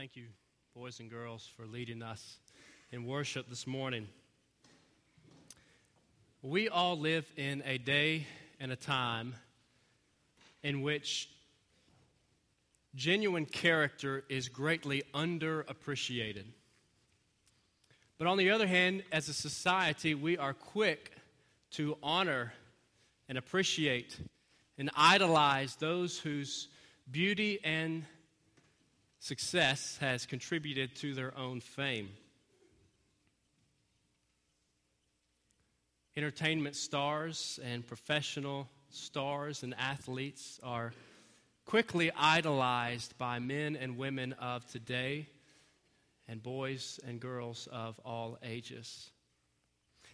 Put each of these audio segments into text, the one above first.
thank you, boys and girls, for leading us in worship this morning. We all live in a day and a time in which genuine character is greatly underappreciated. But on the other hand, as a society, we are quick to honor and appreciate and idolize those whose beauty and success has contributed to their own fame. Entertainment stars and professional stars and athletes are quickly idolized by men and women of today and boys and girls of all ages.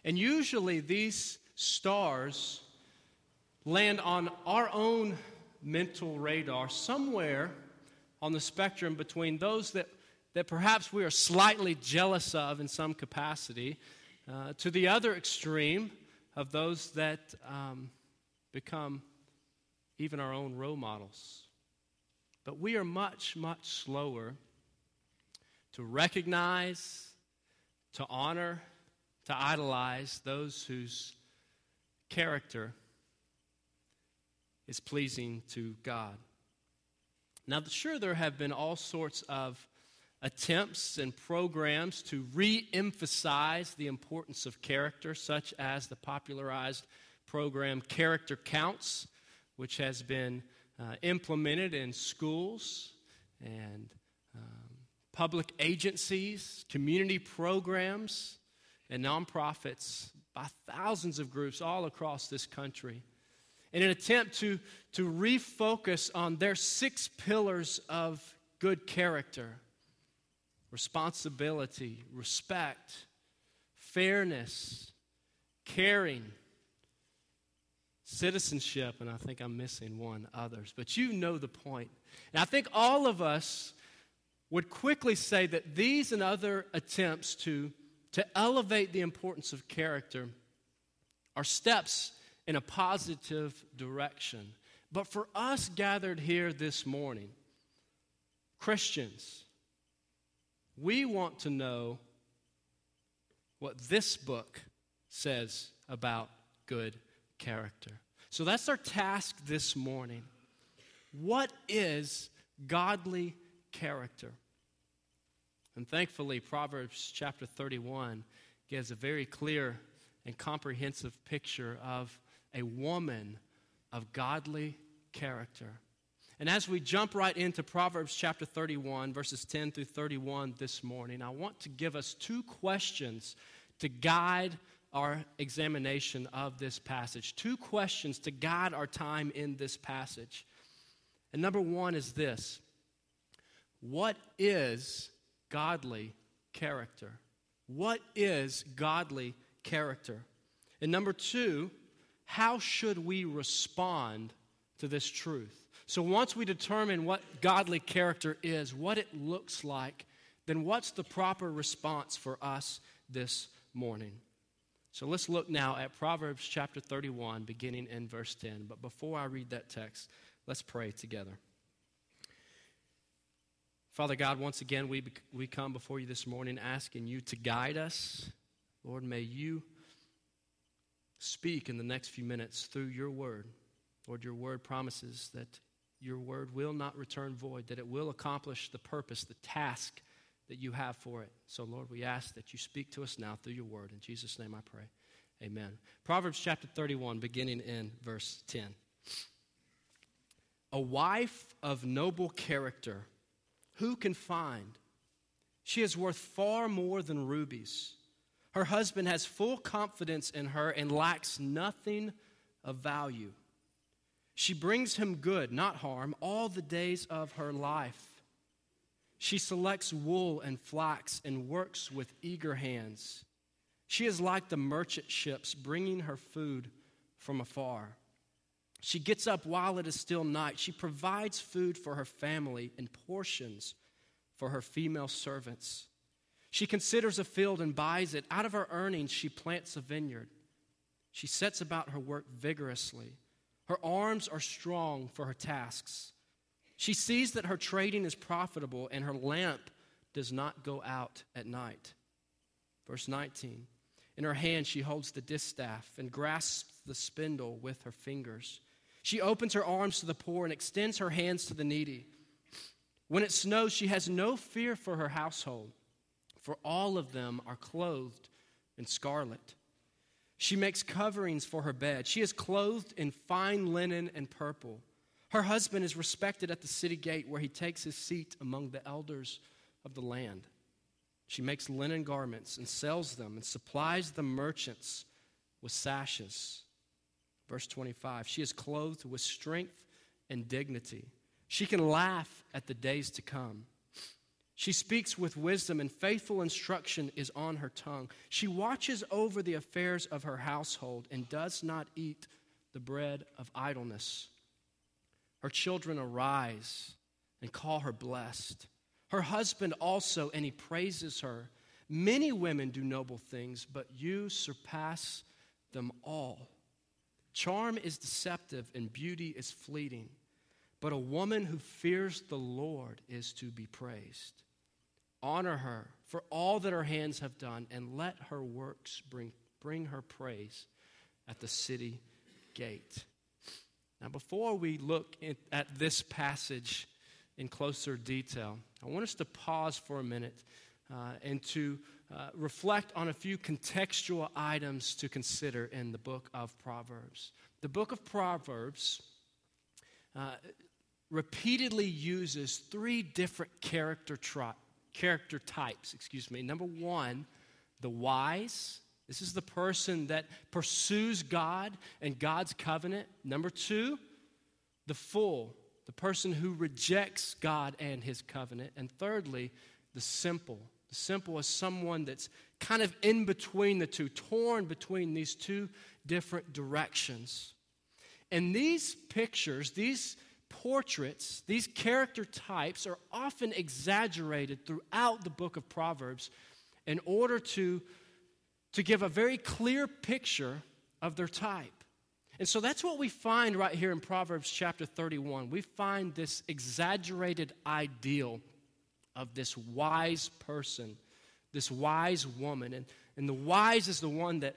And usually these stars land on our own mental radar somewhere on the spectrum between those that, that perhaps we are slightly jealous of in some capacity uh, to the other extreme of those that um, become even our own role models. But we are much, much slower to recognize, to honor, to idolize those whose character is pleasing to God. Now, sure, there have been all sorts of attempts and programs to re emphasize the importance of character, such as the popularized program Character Counts, which has been uh, implemented in schools and um, public agencies, community programs, and nonprofits by thousands of groups all across this country in an attempt to, to refocus on their six pillars of good character responsibility, respect, fairness, caring, citizenship, and I think I'm missing one others. But you know the point. And I think all of us would quickly say that these and other attempts to, to elevate the importance of character are steps in a positive direction. But for us gathered here this morning, Christians, we want to know what this book says about good character. So that's our task this morning. What is godly character? And thankfully, Proverbs chapter 31 gives a very clear and comprehensive picture of a woman of godly character. And as we jump right into Proverbs chapter 31, verses 10 through 31 this morning, I want to give us two questions to guide our examination of this passage. Two questions to guide our time in this passage. And number one is this What is godly character? What is godly character? And number two, how should we respond to this truth? So, once we determine what godly character is, what it looks like, then what's the proper response for us this morning? So, let's look now at Proverbs chapter 31, beginning in verse 10. But before I read that text, let's pray together. Father God, once again, we, we come before you this morning asking you to guide us. Lord, may you speak in the next few minutes through your word. Lord, your word promises that your word will not return void, that it will accomplish the purpose, the task that you have for it. So, Lord, we ask that you speak to us now through your word. In Jesus' name I pray. Amen. Proverbs chapter 31, beginning in verse 10. A wife of noble character, who can find? She is worth far more than rubies. Her husband has full confidence in her and lacks nothing of value. She brings him good, not harm, all the days of her life. She selects wool and flax and works with eager hands. She is like the merchant ships bringing her food from afar. She gets up while it is still night. She provides food for her family and portions for her female servants. She considers a field and buys it. Out of her earnings, she plants a vineyard. She sets about her work vigorously. Her arms are strong for her tasks. She sees that her trading is profitable and her lamp does not go out at night. Verse 19 In her hand she holds the distaff and grasps the spindle with her fingers. She opens her arms to the poor and extends her hands to the needy. When it snows, she has no fear for her household, for all of them are clothed in scarlet. She makes coverings for her bed. She is clothed in fine linen and purple. Her husband is respected at the city gate where he takes his seat among the elders of the land. She makes linen garments and sells them and supplies the merchants with sashes. Verse 25 She is clothed with strength and dignity. She can laugh at the days to come. She speaks with wisdom, and faithful instruction is on her tongue. She watches over the affairs of her household and does not eat the bread of idleness. Her children arise and call her blessed. Her husband also, and he praises her. Many women do noble things, but you surpass them all. Charm is deceptive and beauty is fleeting, but a woman who fears the Lord is to be praised. Honor her for all that her hands have done, and let her works bring, bring her praise at the city gate. Now, before we look at this passage in closer detail, I want us to pause for a minute uh, and to uh, reflect on a few contextual items to consider in the book of Proverbs. The book of Proverbs uh, repeatedly uses three different character tri- character types, excuse me. Number one, the wise. This is the person that pursues God and God's covenant. Number two, the fool, the person who rejects God and his covenant. And thirdly, the simple. The simple is someone that's kind of in between the two, torn between these two different directions. And these pictures, these portraits, these character types are often exaggerated throughout the book of Proverbs in order to, to give a very clear picture of their type. And so that's what we find right here in Proverbs chapter 31. We find this exaggerated ideal of this wise person, this wise woman. And, and the wise is the one that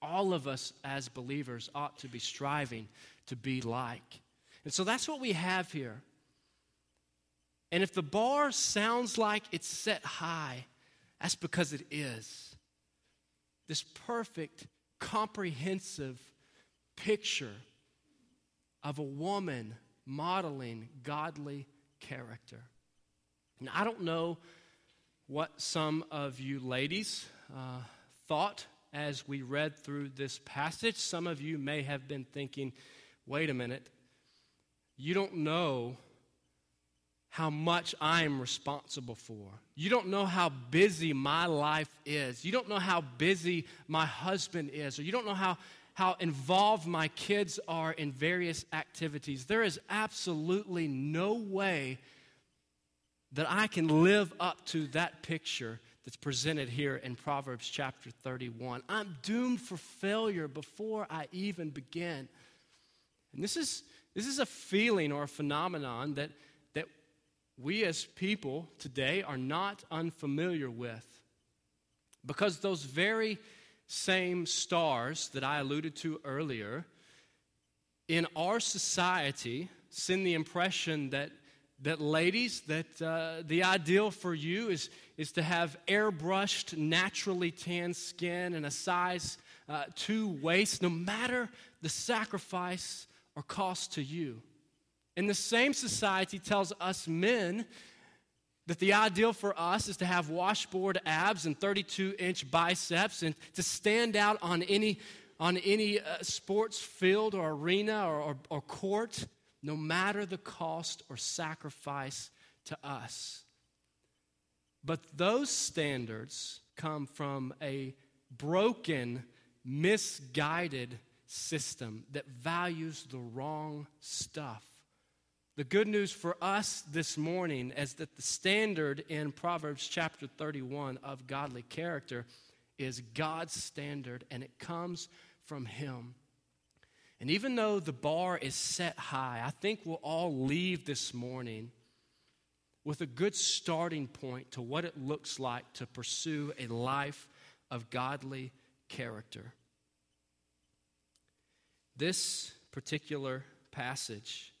all of us as believers ought to be striving to be like. And so that's what we have here. And if the bar sounds like it's set high, that's because it is. This perfect, comprehensive picture of a woman modeling godly character. And I don't know what some of you ladies uh, thought as we read through this passage. Some of you may have been thinking, wait a minute, you don't know how much I'm responsible for. You don't know how busy my life is. You don't know how busy my husband is, or you don't know how, how involved my kids are in various activities. There is absolutely no way that I can live up to that picture that's presented here in Proverbs chapter 31. I'm doomed for failure before I even begin. And this is this is a feeling or a phenomenon that, that we as people today are not unfamiliar with. Because those very same stars that I alluded to earlier in our society send the impression that that ladies that uh, the ideal for you is, is to have airbrushed naturally tanned skin and a size uh, 2 waist no matter the sacrifice or cost to you. And the same society tells us men that the ideal for us is to have washboard abs and 32 inch biceps and to stand out on any, on any uh, sports field or arena or, or, or court, no matter the cost or sacrifice to us. But those standards come from a broken, misguided system that values the wrong stuff. The good news for us this morning is that the standard in Proverbs chapter 31 of godly character is God's standard and it comes from Him. And even though the bar is set high, I think we'll all leave this morning with a good starting point to what it looks like to pursue a life of godly character. This particular passage,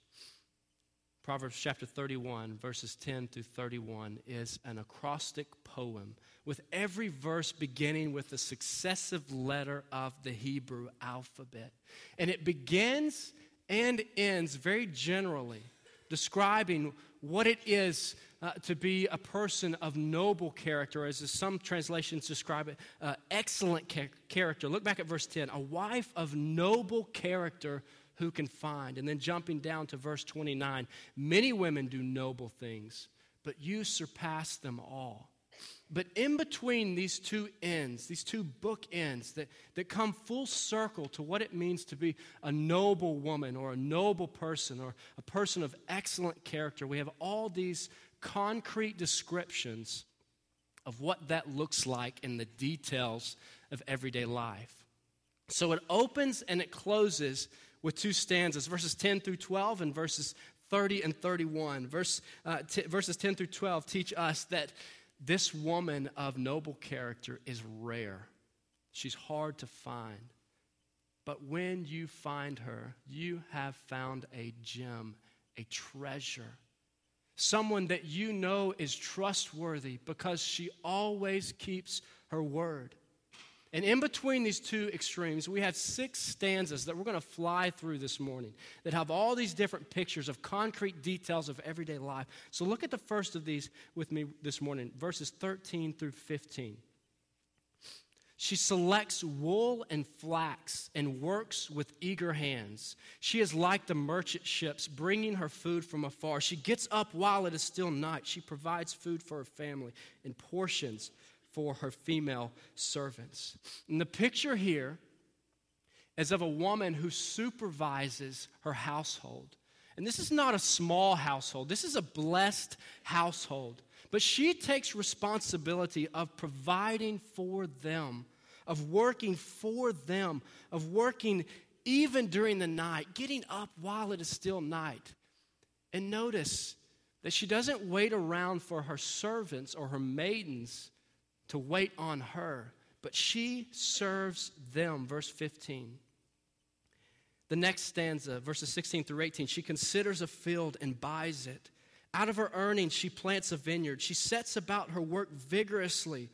Proverbs chapter 31, verses 10 through 31, is an acrostic poem with every verse beginning with a successive letter of the Hebrew alphabet. And it begins and ends very generally describing what it is uh, to be a person of noble character, as some translations describe it, uh, excellent ca- character. Look back at verse 10 a wife of noble character who can find. And then jumping down to verse 29 many women do noble things, but you surpass them all. But in between these two ends, these two book ends that, that come full circle to what it means to be a noble woman or a noble person or a person of excellent character, we have all these concrete descriptions of what that looks like in the details of everyday life. So it opens and it closes with two stanzas verses 10 through 12 and verses 30 and 31. Verse, uh, t- verses 10 through 12 teach us that this woman of noble character is rare, she's hard to find. But when you find her, you have found a gem, a treasure. Someone that you know is trustworthy because she always keeps her word. And in between these two extremes, we have six stanzas that we're going to fly through this morning that have all these different pictures of concrete details of everyday life. So look at the first of these with me this morning, verses 13 through 15. She selects wool and flax and works with eager hands. She is like the merchant ships, bringing her food from afar. She gets up while it is still night. She provides food for her family in portions for her female servants. And the picture here is of a woman who supervises her household. And this is not a small household, this is a blessed household. But she takes responsibility of providing for them, of working for them, of working even during the night, getting up while it is still night. And notice that she doesn't wait around for her servants or her maidens to wait on her, but she serves them. Verse 15. The next stanza, verses 16 through 18, she considers a field and buys it. Out of her earnings, she plants a vineyard. She sets about her work vigorously.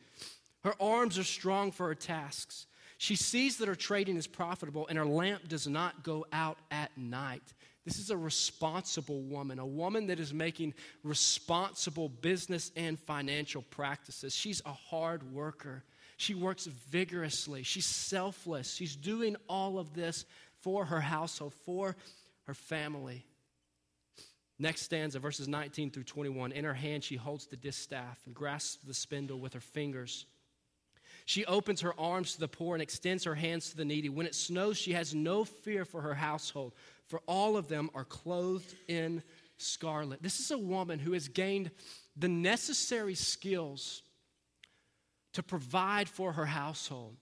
Her arms are strong for her tasks. She sees that her trading is profitable and her lamp does not go out at night. This is a responsible woman, a woman that is making responsible business and financial practices. She's a hard worker. She works vigorously. She's selfless. She's doing all of this for her household, for her family. Next stanza, verses 19 through 21. In her hand, she holds the distaff and grasps the spindle with her fingers. She opens her arms to the poor and extends her hands to the needy. When it snows, she has no fear for her household for all of them are clothed in scarlet. This is a woman who has gained the necessary skills to provide for her household.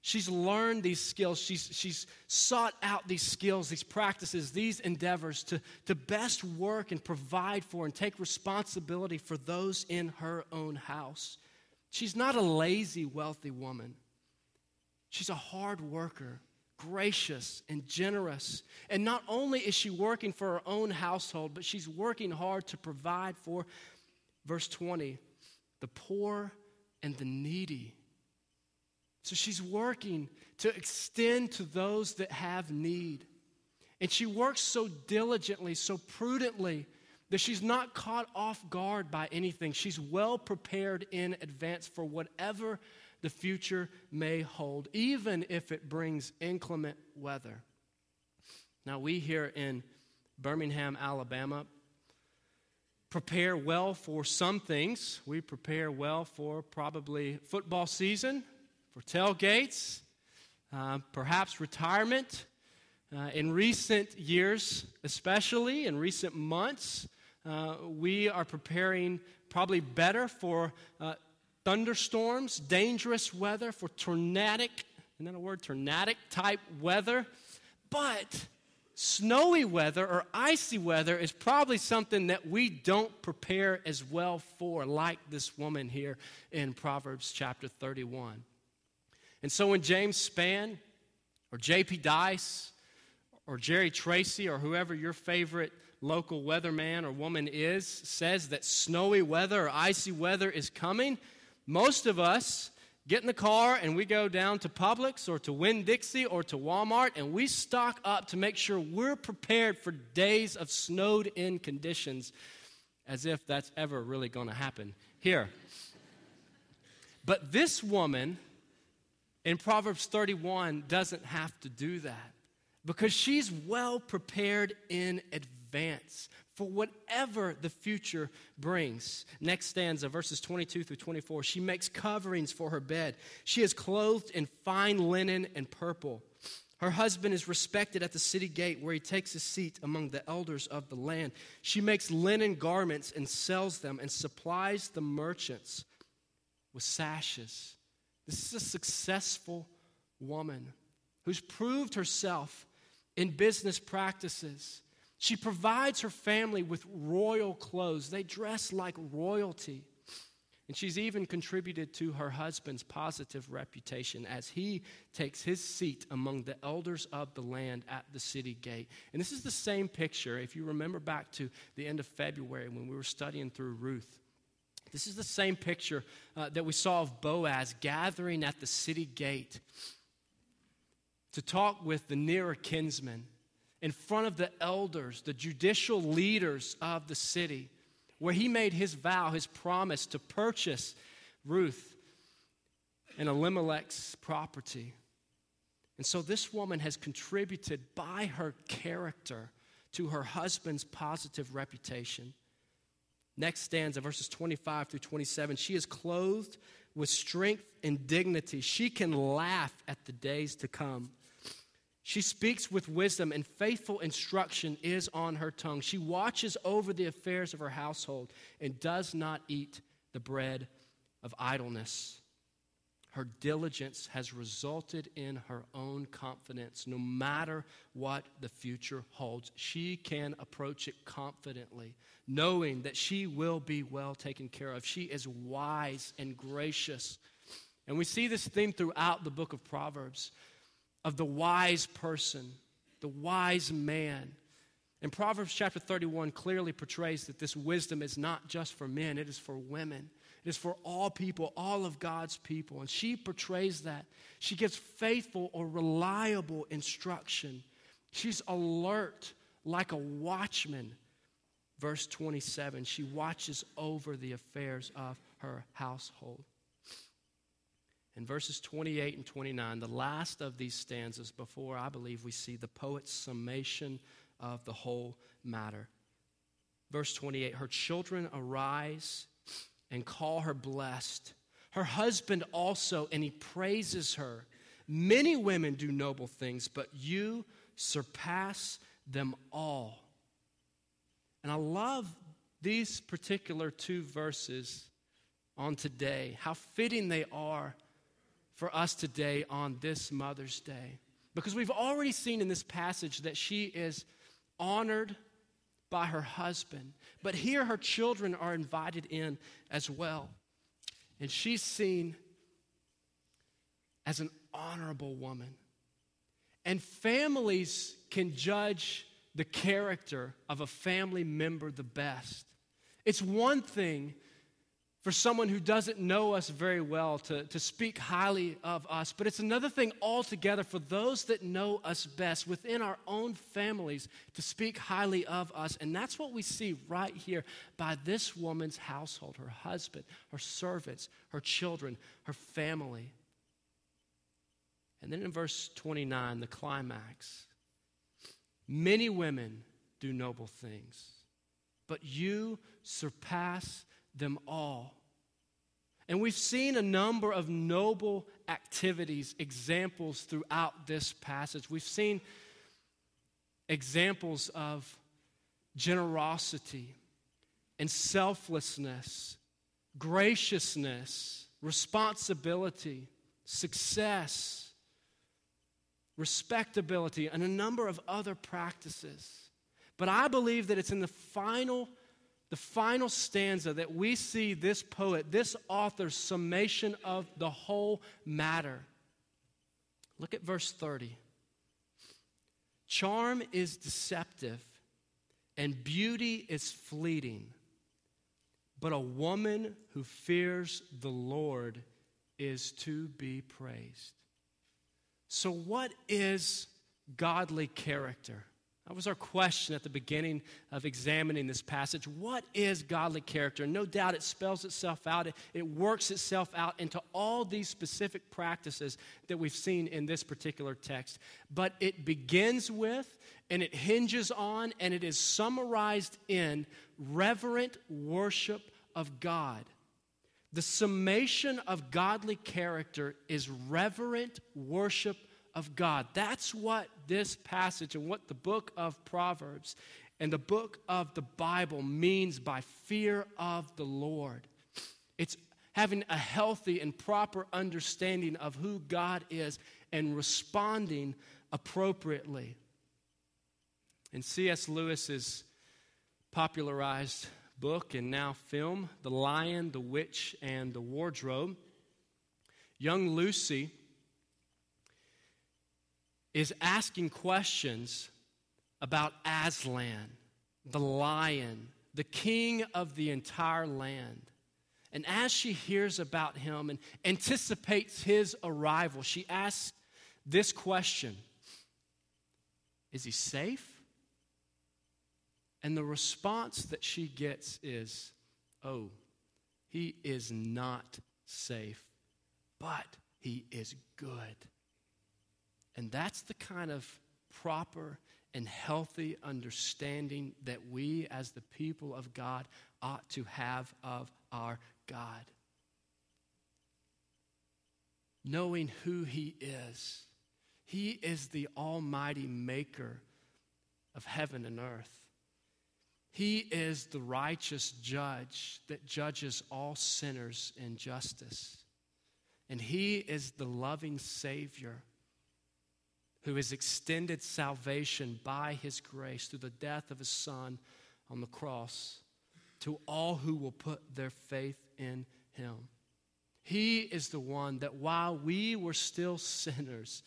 She's learned these skills. She's, she's sought out these skills, these practices, these endeavors to, to best work and provide for and take responsibility for those in her own house. She's not a lazy, wealthy woman. She's a hard worker gracious and generous. And not only is she working for her own household, but she's working hard to provide for, verse 20, the poor and the needy. So she's working to extend to those that have need. And she works so diligently, so prudently, that she's not caught off guard by anything. She's well prepared in advance for whatever the future may hold, even if it brings inclement weather. Now, we here in Birmingham, Alabama, prepare well for some things. We prepare well for probably football season, for tailgates, uh, perhaps retirement. Uh, in recent years, especially in recent months, uh, we are preparing probably better for uh, thunderstorms, dangerous weather, for tornadic, isn't that a word? Tornadic type weather. But snowy weather or icy weather is probably something that we don't prepare as well for, like this woman here in Proverbs chapter 31. And so when James Spann or J.P. Dice or Jerry Tracy or whoever your favorite local weatherman or woman is says that snowy weather or icy weather is coming, most of us get in the car and we go down to Publix or to Winn Dixie or to Walmart and we stock up to make sure we're prepared for days of snowed in conditions as if that's ever really going to happen here. But this woman in Proverbs 31 doesn't have to do that because she's well prepared in advance for whatever the future brings. Next stanza, verses 22 through 24. She makes coverings for her bed. She is clothed in fine linen and purple. Her husband is respected at the city gate where he takes his seat among the elders of the land. She makes linen garments and sells them and supplies the merchants with sashes. This is a successful woman who's proved herself in business practices she provides her family with royal clothes. They dress like royalty. And she's even contributed to her husband's positive reputation as he takes his seat among the elders of the land at the city gate. And this is the same picture, if you remember back to the end of February when we were studying through Ruth. This is the same picture uh, that we saw of Boaz gathering at the city gate to talk with the nearer kinsman in front of the elders, the judicial leaders of the city, where he made his vow, his promise to purchase Ruth and Elimelech's property. And so this woman has contributed by her character to her husband's positive reputation. Next stanza, verses 25 through 27. She is clothed with strength and dignity. She can laugh at the days to come. She speaks with wisdom, and faithful instruction is on her tongue. She watches over the affairs of her household and does not eat the bread of idleness. Her diligence has resulted in her own confidence. No matter what the future holds, she can approach it confidently, knowing that she will be well taken care of. She is wise and gracious. And we see this theme throughout the book of Proverbs of the wise person, the wise man. And Proverbs chapter 31 clearly portrays that this wisdom is not just for men, it is for women. It is for all people, all of God's people. And she portrays that. She gives faithful or reliable instruction. She's alert like a watchman. Verse 27 she watches over the affairs of her household. In verses 28 and 29, the last of these stanzas before I believe we see the poet's summation of the whole matter. Verse 28 Her children arise and call her blessed. Her husband also, and he praises her. Many women do noble things, but you surpass them all. And I love these particular two verses on today, how fitting they are for us today on this Mother's Day. Because we've already seen in this passage that she is honored by her husband. But here her children are invited in as well. And she's seen as an honorable woman. And families can judge the character of a family member the best. It's one thing for someone who doesn't know us very well to, to speak highly of us. But it's another thing altogether for those that know us best within our own families to speak highly of us. And that's what we see right here by this woman's household her husband, her servants, her children, her family. And then in verse 29, the climax many women do noble things, but you surpass them all. And we've seen a number of noble activities, examples throughout this passage. We've seen examples of generosity and selflessness, graciousness, responsibility, success, respectability, and a number of other practices. But I believe that it's in the final, the final stanza that we see this poet, this author's summation of the whole matter. Look at verse 30. Charm is deceptive, and beauty is fleeting. But a woman who fears the Lord is to be praised. So, what is godly character? That was our question at the beginning of examining this passage. What is godly character? No doubt it spells itself out, it, it, works itself out into all these specific practices that we've seen in this particular text. But it begins with, and it hinges on, and it is summarized in reverent worship of God. The summation of godly character is reverent worship of God. That's what this passage and what the book of Proverbs and the book of the Bible means by fear of the Lord. It's having a healthy and proper understanding of who God is and responding appropriately. In C.S. Lewis's popularized book and now film, The Lion, the Witch, and the Wardrobe, young Lucy is asking questions about Aslan, the lion, the king of the entire land. And as she hears about him and anticipates his arrival, she asks this question Is he safe? And the response that she gets is, Oh, he is not safe, but he is good. And that's the kind of proper and healthy understanding that we, as the people of God, ought to have of our God. Knowing who He is. He is the Almighty Maker of heaven and earth. He is the righteous judge that judges all sinners in justice. And He is the loving Savior who has extended salvation by his grace through the death of his son on the cross to all who will put their faith in him. He is the one that while we were still sinners,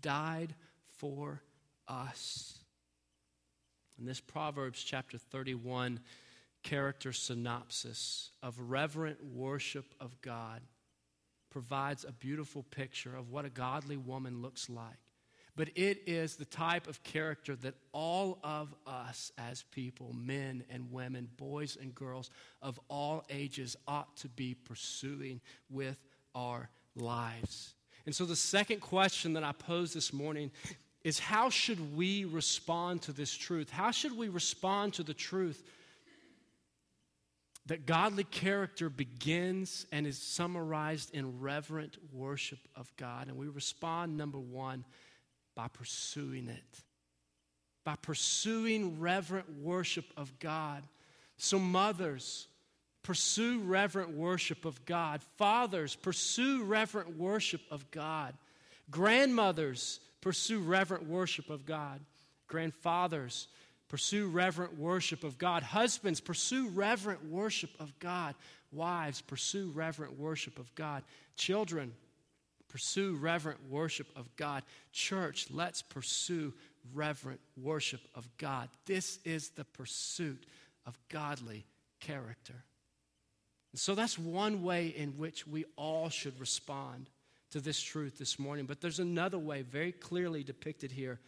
died for us. In this Proverbs chapter 31 character synopsis of reverent worship of God provides a beautiful picture of what a godly woman looks like but it is the type of character that all of us as people, men and women, boys and girls of all ages, ought to be pursuing with our lives. And so, the second question that I pose this morning is how should we respond to this truth? How should we respond to the truth that godly character begins and is summarized in reverent worship of God? And we respond, number one, by pursuing it, by pursuing reverent worship of God. So, mothers, pursue reverent worship of God. Fathers, pursue reverent worship of God. Grandmothers, pursue reverent worship of God. Grandfathers, pursue reverent worship of God. Husbands, pursue reverent worship of God. Wives, pursue reverent worship of God. Children, Pursue reverent worship of God. Church, let's pursue reverent worship of God. This is the pursuit of godly character. And so that's one way in which we all should respond to this truth this morning. But there's another way, very clearly depicted here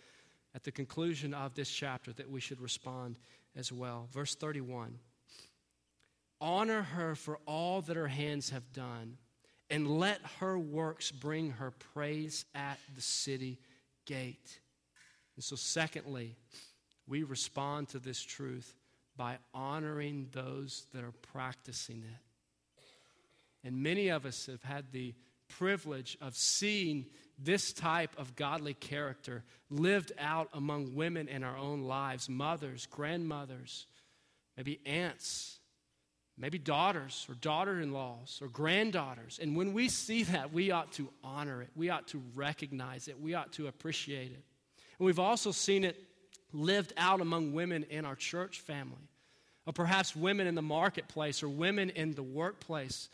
at the conclusion of this chapter, that we should respond as well. Verse 31 Honor her for all that her hands have done and let her works bring her praise at the city gate. And so, secondly, we respond to this truth by honoring those that are practicing it. And many of us have had the privilege of seeing this type of godly character lived out among women in our own lives mothers, grandmothers, maybe aunts, maybe daughters or daughter in laws or granddaughters. And when we see that, we ought to honor it, we ought to recognize it, we ought to appreciate it. And we've also seen it lived out among women in our church family, or perhaps women in the marketplace or women in the workplace.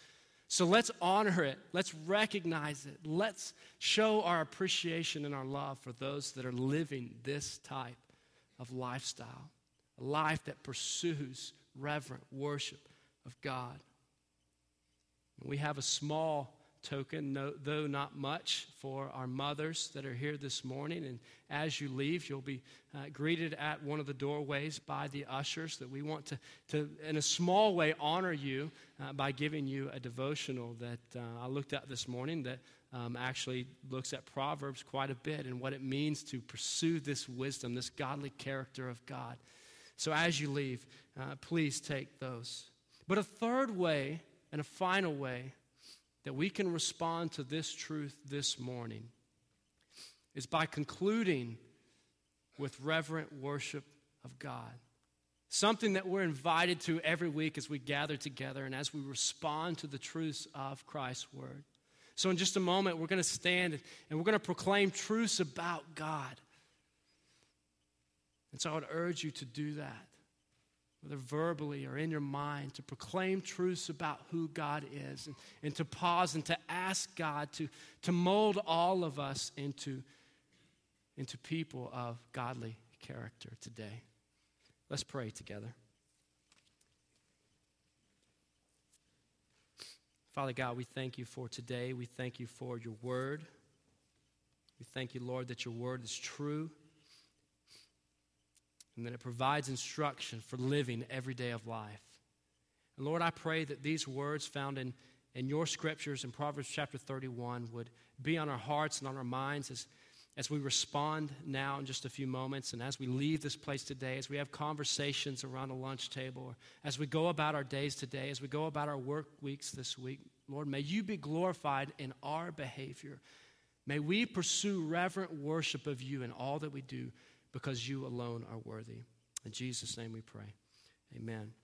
So let's honor it. Let's recognize it. Let's show our appreciation and our love for those that are living this type of lifestyle, a life that pursues reverent worship of God. We have a small token, though not much, for our mothers that are here this morning. And as you leave, you'll be uh, greeted at one of the doorways by the ushers that we want to, to in a small way, honor you uh, by giving you a devotional that uh, I looked at this morning that um, actually looks at Proverbs quite a bit and what it means to pursue this wisdom, this godly character of God. So as you leave, uh, please take those. But a third way and a final way that we can respond to this truth this morning is by concluding with reverent worship of God. Something that we're invited to every week as we gather together and as we respond to the truths of Christ's word. So, in just a moment, we're going to stand and we're going to proclaim truths about God. And so, I would urge you to do that whether verbally or in your mind, to proclaim truths about who God is and, and to pause and to ask God to, to mold all of us into, into people of godly character today. Let's pray together. Father God, we thank you for today. We thank you for your word. We thank you, Lord, that your word is true and that it provides instruction for living every day of life. And Lord, I pray that these words found in, in your scriptures in Proverbs chapter 31 would be on our hearts and on our minds as, as we respond now in just a few moments, and as we leave this place today, as we have conversations around a lunch table, or as we go about our days today, as we go about our work weeks this week, Lord, may you be glorified in our behavior. May we pursue reverent worship of you in all that we do because you alone are worthy. In Jesus' name we pray. Amen.